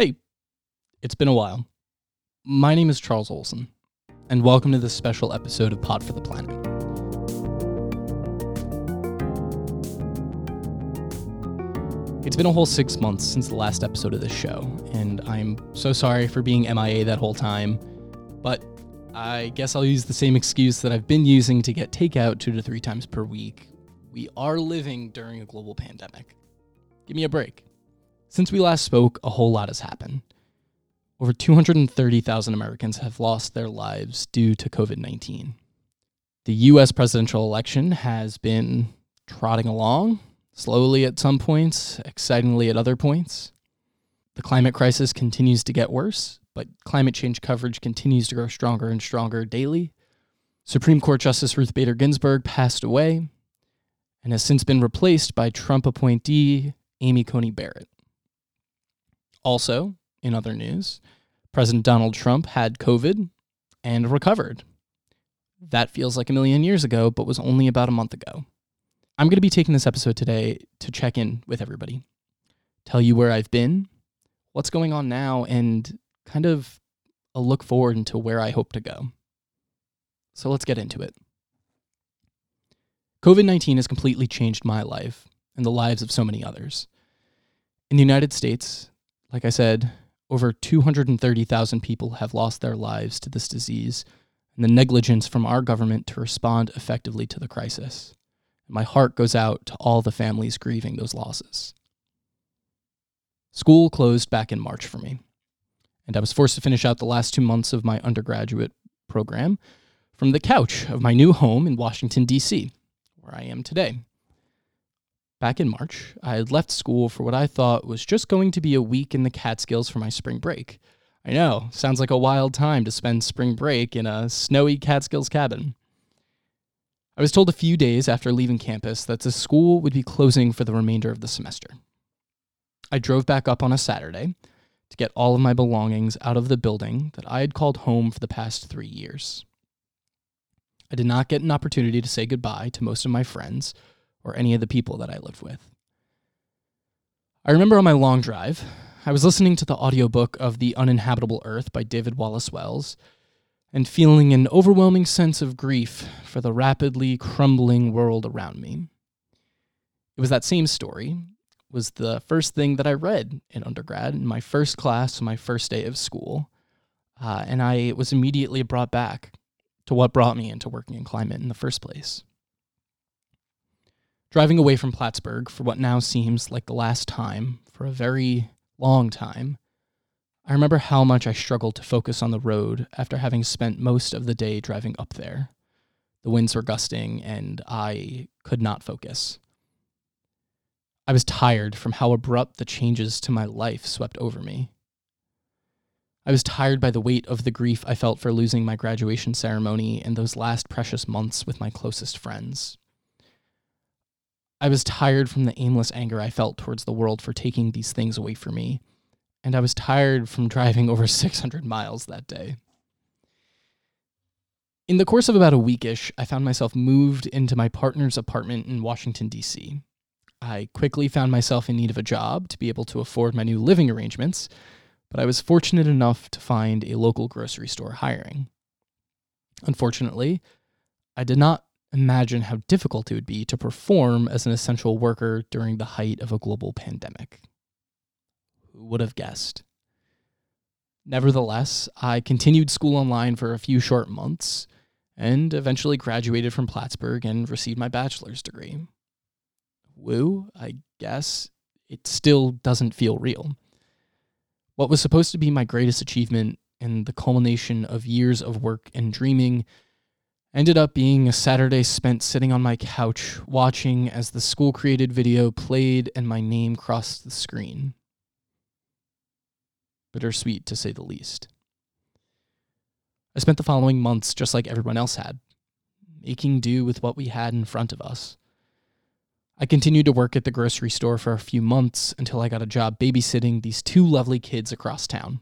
Hey, it's been a while. My name is Charles Olson, and welcome to this special episode of Pod for the Planet. It's been a whole six months since the last episode of this show, and I'm so sorry for being MIA that whole time, but I guess I'll use the same excuse that I've been using to get takeout two to three times per week. We are living during a global pandemic. Give me a break. Since we last spoke, a whole lot has happened. Over 230,000 Americans have lost their lives due to COVID 19. The US presidential election has been trotting along, slowly at some points, excitingly at other points. The climate crisis continues to get worse, but climate change coverage continues to grow stronger and stronger daily. Supreme Court Justice Ruth Bader Ginsburg passed away and has since been replaced by Trump appointee Amy Coney Barrett. Also, in other news, President Donald Trump had COVID and recovered. That feels like a million years ago, but was only about a month ago. I'm going to be taking this episode today to check in with everybody, tell you where I've been, what's going on now, and kind of a look forward into where I hope to go. So let's get into it. COVID 19 has completely changed my life and the lives of so many others. In the United States, like I said, over 230,000 people have lost their lives to this disease and the negligence from our government to respond effectively to the crisis. My heart goes out to all the families grieving those losses. School closed back in March for me, and I was forced to finish out the last two months of my undergraduate program from the couch of my new home in Washington, D.C., where I am today. Back in March, I had left school for what I thought was just going to be a week in the Catskills for my spring break. I know, sounds like a wild time to spend spring break in a snowy Catskills cabin. I was told a few days after leaving campus that the school would be closing for the remainder of the semester. I drove back up on a Saturday to get all of my belongings out of the building that I had called home for the past three years. I did not get an opportunity to say goodbye to most of my friends or any of the people that I lived with. I remember on my long drive, I was listening to the audiobook of The Uninhabitable Earth by David Wallace Wells and feeling an overwhelming sense of grief for the rapidly crumbling world around me. It was that same story was the first thing that I read in undergrad in my first class, my first day of school. Uh, and I was immediately brought back to what brought me into working in climate in the first place. Driving away from Plattsburgh for what now seems like the last time for a very long time, I remember how much I struggled to focus on the road after having spent most of the day driving up there. The winds were gusting and I could not focus. I was tired from how abrupt the changes to my life swept over me. I was tired by the weight of the grief I felt for losing my graduation ceremony and those last precious months with my closest friends. I was tired from the aimless anger I felt towards the world for taking these things away from me, and I was tired from driving over 600 miles that day. In the course of about a weekish, I found myself moved into my partner's apartment in Washington, D.C. I quickly found myself in need of a job to be able to afford my new living arrangements, but I was fortunate enough to find a local grocery store hiring. Unfortunately, I did not imagine how difficult it would be to perform as an essential worker during the height of a global pandemic. Who would have guessed? Nevertheless, I continued school online for a few short months and eventually graduated from Plattsburgh and received my bachelor's degree. Woo, I guess it still doesn't feel real. What was supposed to be my greatest achievement and the culmination of years of work and dreaming ended up being a Saturday spent sitting on my couch watching as the school created video played and my name crossed the screen. Bittersweet to say the least. I spent the following months just like everyone else had, making do with what we had in front of us. I continued to work at the grocery store for a few months until I got a job babysitting these two lovely kids across town.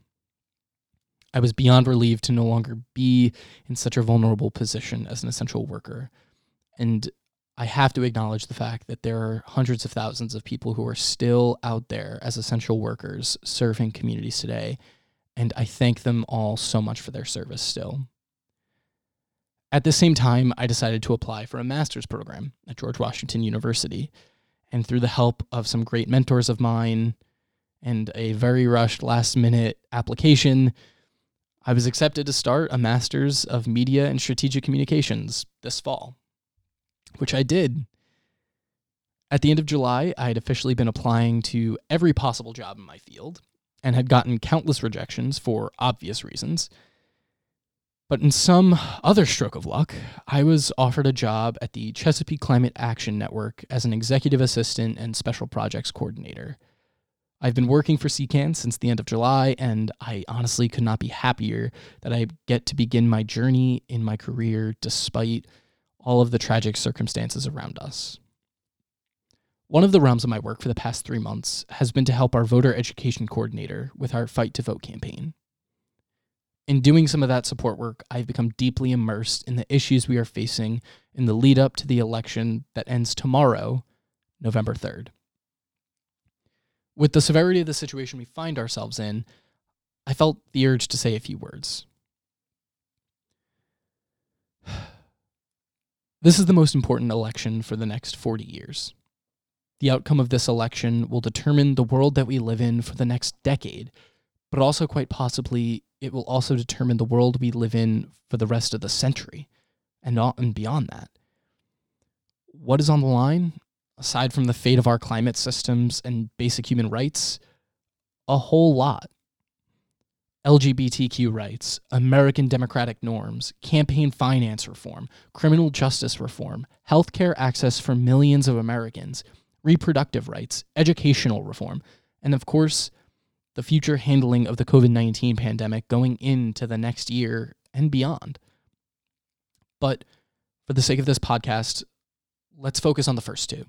I was beyond relieved to no longer be in such a vulnerable position as an essential worker. And I have to acknowledge the fact that there are hundreds of thousands of people who are still out there as essential workers serving communities today, and I thank them all so much for their service still. At the same time, I decided to apply for a master's program at George Washington University, and through the help of some great mentors of mine and a very rushed last minute application, I was accepted to start a master's of media and strategic communications this fall which I did. At the end of July, I had officially been applying to every possible job in my field and had gotten countless rejections for obvious reasons. But in some other stroke of luck, I was offered a job at the Chesapeake Climate Action Network as an executive assistant and special projects coordinator. I've been working for CCAN since the end of July, and I honestly could not be happier that I get to begin my journey in my career despite all of the tragic circumstances around us. One of the realms of my work for the past three months has been to help our voter education coordinator with our Fight to Vote campaign. In doing some of that support work, I've become deeply immersed in the issues we are facing in the lead up to the election that ends tomorrow, November 3rd. With the severity of the situation we find ourselves in, I felt the urge to say a few words. This is the most important election for the next 40 years. The outcome of this election will determine the world that we live in for the next decade, but also quite possibly it will also determine the world we live in for the rest of the century and, and beyond that. What is on the line? Aside from the fate of our climate systems and basic human rights, a whole lot. LGBTQ rights, American democratic norms, campaign finance reform, criminal justice reform, healthcare access for millions of Americans, reproductive rights, educational reform, and of course, the future handling of the COVID 19 pandemic going into the next year and beyond. But for the sake of this podcast, let's focus on the first two.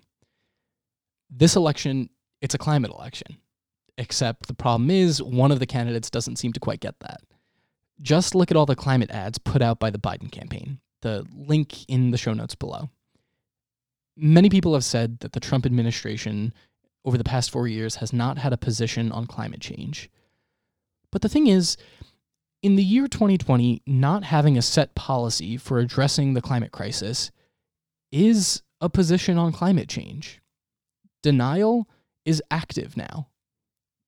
This election, it's a climate election except the problem is one of the candidates doesn't seem to quite get that. Just look at all the climate ads put out by the Biden campaign. The link in the show notes below. Many people have said that the Trump administration over the past four years has not had a position on climate change. But the thing is, in the year 2020, not having a set policy for addressing the climate crisis is a position on climate change. Denial is active now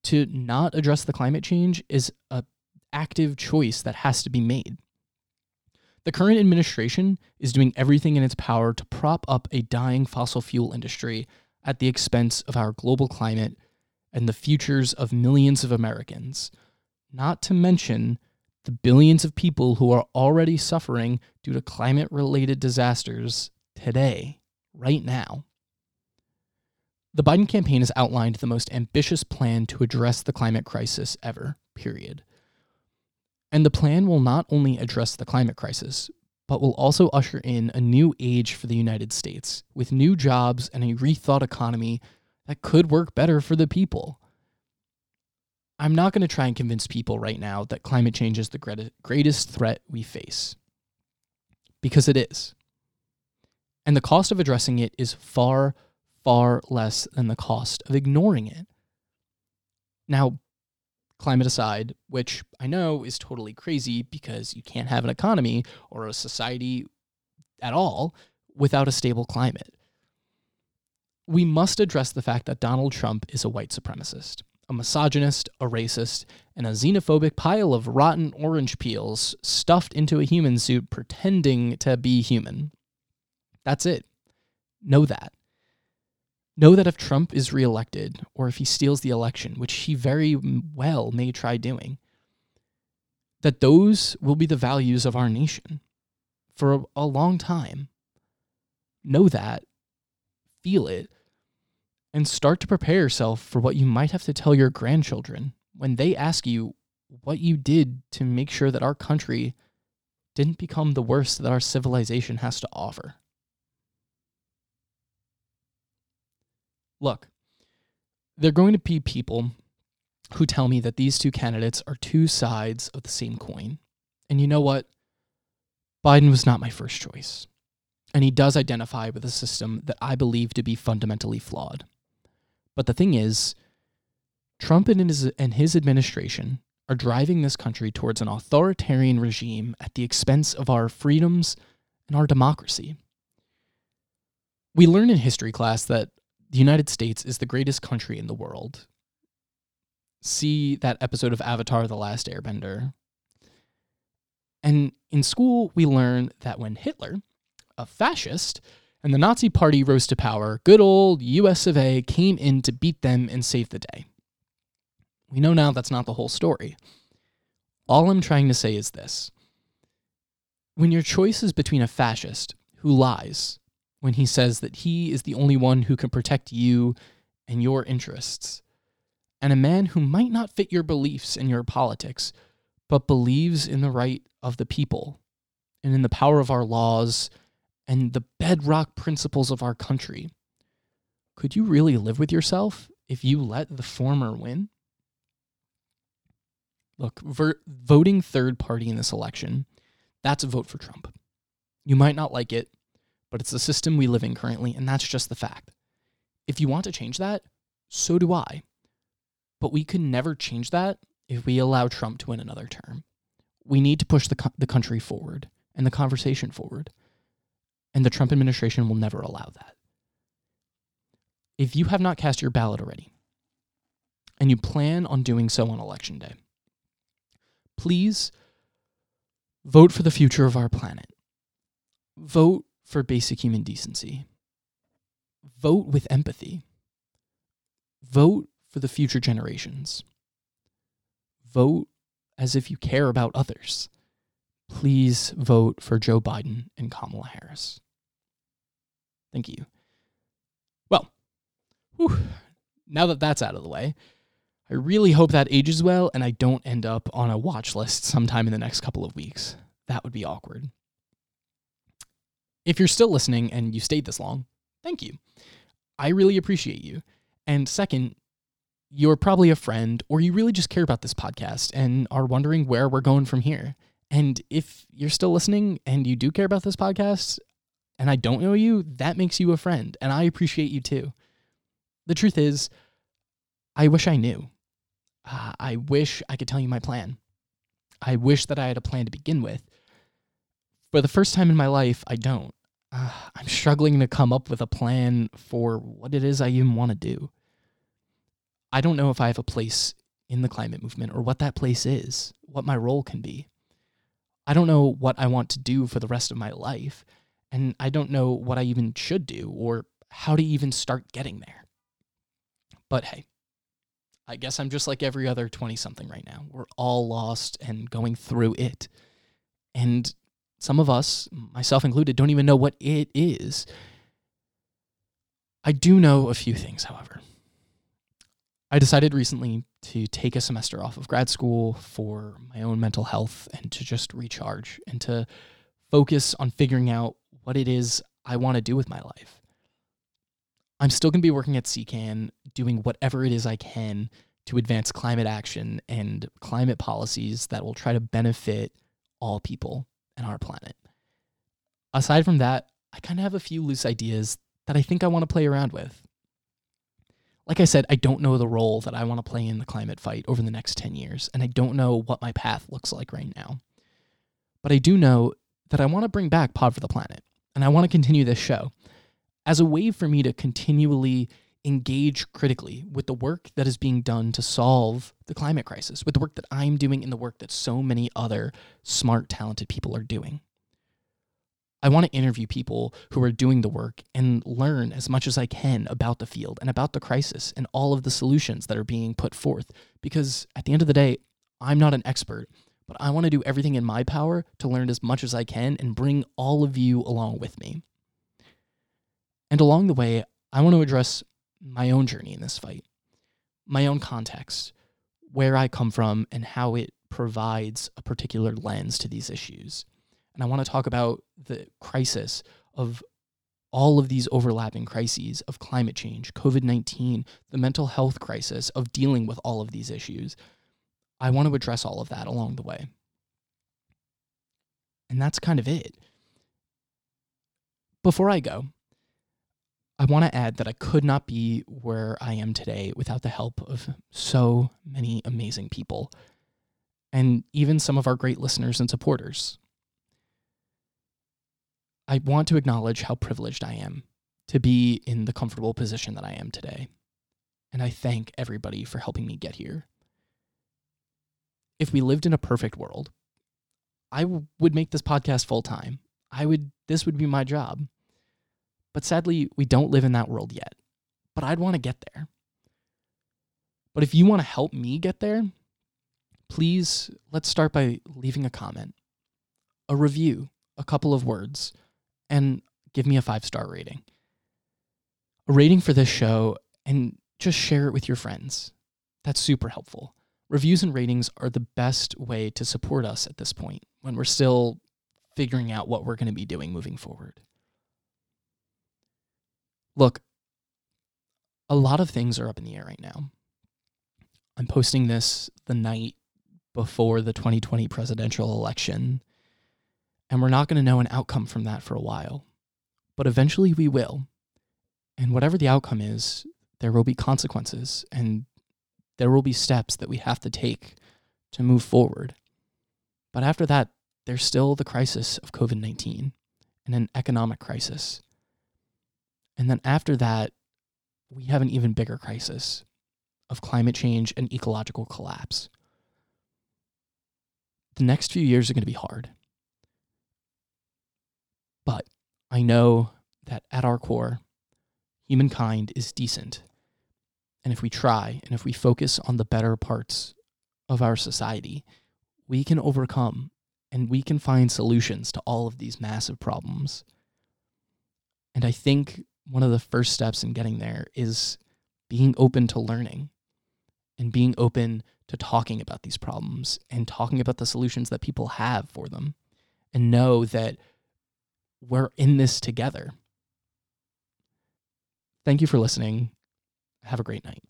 to not address the climate change is a active choice that has to be made. The current administration is doing everything in its power to prop up a dying fossil fuel industry at the expense of our global climate and the futures of millions of Americans, not to mention the billions of people who are already suffering due to climate related disasters today, right now. The Biden campaign has outlined the most ambitious plan to address the climate crisis ever, period. And the plan will not only address the climate crisis, but will also usher in a new age for the United States with new jobs and a rethought economy that could work better for the people. I'm not going to try and convince people right now that climate change is the greatest threat we face, because it is. And the cost of addressing it is far far less than the cost of ignoring it. Now, climate aside, which I know is totally crazy because you can't have an economy or a society at all without a stable climate. We must address the fact that Donald Trump is a white supremacist, a misogynist, a racist, and a xenophobic pile of rotten orange peels stuffed into a human suit pretending to be human. That's it. Know that. Know that if Trump is reelected, or if he steals the election, which he very well may try doing, that those will be the values of our nation for a, long time. Know that, feel it, and start to prepare yourself for what you might have to tell your grandchildren when they ask you what you did to make sure that our country didn't become the worst that our civilization has to offer. Look, there are going to be people who tell me that these two candidates are two sides of the same coin. And you know what? Biden was not my first choice. And he does identify with a system that I believe to be fundamentally flawed. But the thing is, Trump and his, and his administration are driving this country towards an authoritarian regime at the expense of our freedoms and our democracy. We learn in history class that the United States is the greatest country in the world. See that episode of Avatar The Last Airbender. And in school, we learn that when Hitler, a fascist, and the Nazi Party rose to power, good old US of A came in to beat them and save the day. We know now that's not the whole story. All I'm trying to say is this when your choice is between a fascist who lies when he says that he is the only one who can protect you and your interests, and a man who might not fit your beliefs and your politics, but believes in the right of the people and in the power of our laws and the bedrock principles of our country. Could you really live with yourself if you let the former win? Look, ver- voting third party in this election, that's a vote for Trump. You might not like it, but it's the system we live in currently, and that's just the fact. If you want to change that, so do I. But we can never change that if we allow Trump to win another term. We need to push the, co- the country forward and the conversation forward. And the Trump administration will never allow that. If you have not cast your ballot already, and you plan on doing so on election day, please vote for the future of our planet. Vote for basic human decency. Vote with empathy. Vote for the future generations. Vote as if you care about others. Please vote for Joe Biden and Kamala Harris. Thank you. Well, whew, now that that's out of the way, I really hope that ages well and I don't end up on a watch list sometime in the next couple of weeks. That would be awkward. If you're still listening and you stayed this long, thank you. I really appreciate you. And second, you're probably a friend or you really just care about this podcast and are wondering where we're going from here. And if you're still listening and you do care about this podcast and I don't know you, that makes you a friend. And I appreciate you too. The truth is, I wish I knew uh, I wish I could tell you my plan. I wish that I had a plan to begin with. For the first time in my life, I don't. Uh, I'm struggling to come up with a plan for what it is I even want to do. I don't know if I have a place in the climate movement or what that place is, what my role can be. I don't know what I want to do for the rest of my life, and I don't know what I even should do or how to even start getting there. But hey, I guess I'm just like every other 20 something right now. We're all lost and going through it. And some of us, myself included, don't even know what it is. I do know a few things, however. I decided recently to take a semester off of grad school for my own mental health and to just recharge and to focus on figuring out what it is I want to do with my life. I'm still going to be working at CCAN, doing whatever it is I can to advance climate action and climate policies that will try to benefit all people and our planet. Aside from that, I kind of have a few loose ideas that I think I want to play around with. Like I said, I don't know the role that I want to play in the climate fight over the next 10 years, and I don't know what my path looks like right now. But I do know that I want to bring back Pod for the Planet, and I want to continue this show as a way for me to continually engage critically with the work that is being done to solve the climate crisis, with the work that I'm doing and the work that so many other smart, talented people are doing. I want to interview people who are doing the work and learn as much as I can about the field and about the crisis and all of the solutions that are being put forth. Because at the end of the day, I'm not an expert, but I want to do everything in my power to learn as much as I can and bring all of you along with me. And along the way, I want to address my own journey in this fight, my own context, where I come from, and how it provides a particular lens to these issues. And I want to talk about the crisis of all of these overlapping crises of climate change, COVID 19, the mental health crisis of dealing with all of these issues. I want to address all of that along the way. And that's kind of it before I go, I want to add that I could not be where I am today without the help of so many amazing people and even some of our great listeners and supporters. I want to acknowledge how privileged I am to be in the comfortable position that I am today. And I thank everybody for helping me get here. If we lived in a perfect world, I would make this podcast full time. I would this would be my job. But sadly, we don't live in that world yet. But I'd want to get there. But if you want to help me get there, please let's start by leaving a comment, a review, a couple of words, and give me a five star rating. A rating for this show, and just share it with your friends. That's super helpful. Reviews and ratings are the best way to support us at this point when we're still figuring out what we're going to be doing moving forward. Look, a lot of things are up in the air right now. I'm posting this the night before the 2020 presidential election. And we're not going to know an outcome from that for a while. But eventually we will. And whatever the outcome is, there will be consequences and there will be steps that we have to take to move forward. But after that, there's still the crisis of COVID 19 and an economic crisis. And then after that, we have an even bigger crisis of climate change and ecological collapse the next few years are going to be hard. But I know that at our core, humankind is decent. And if we try and if we focus on the better parts of our society, we can overcome and we can find solutions to all of these massive problems. And I think one of the first steps in getting there is being open to learning and being open to talking about these problems and talking about the solutions that people have for them and know that we're in this together. Thank you for listening. Have a great night.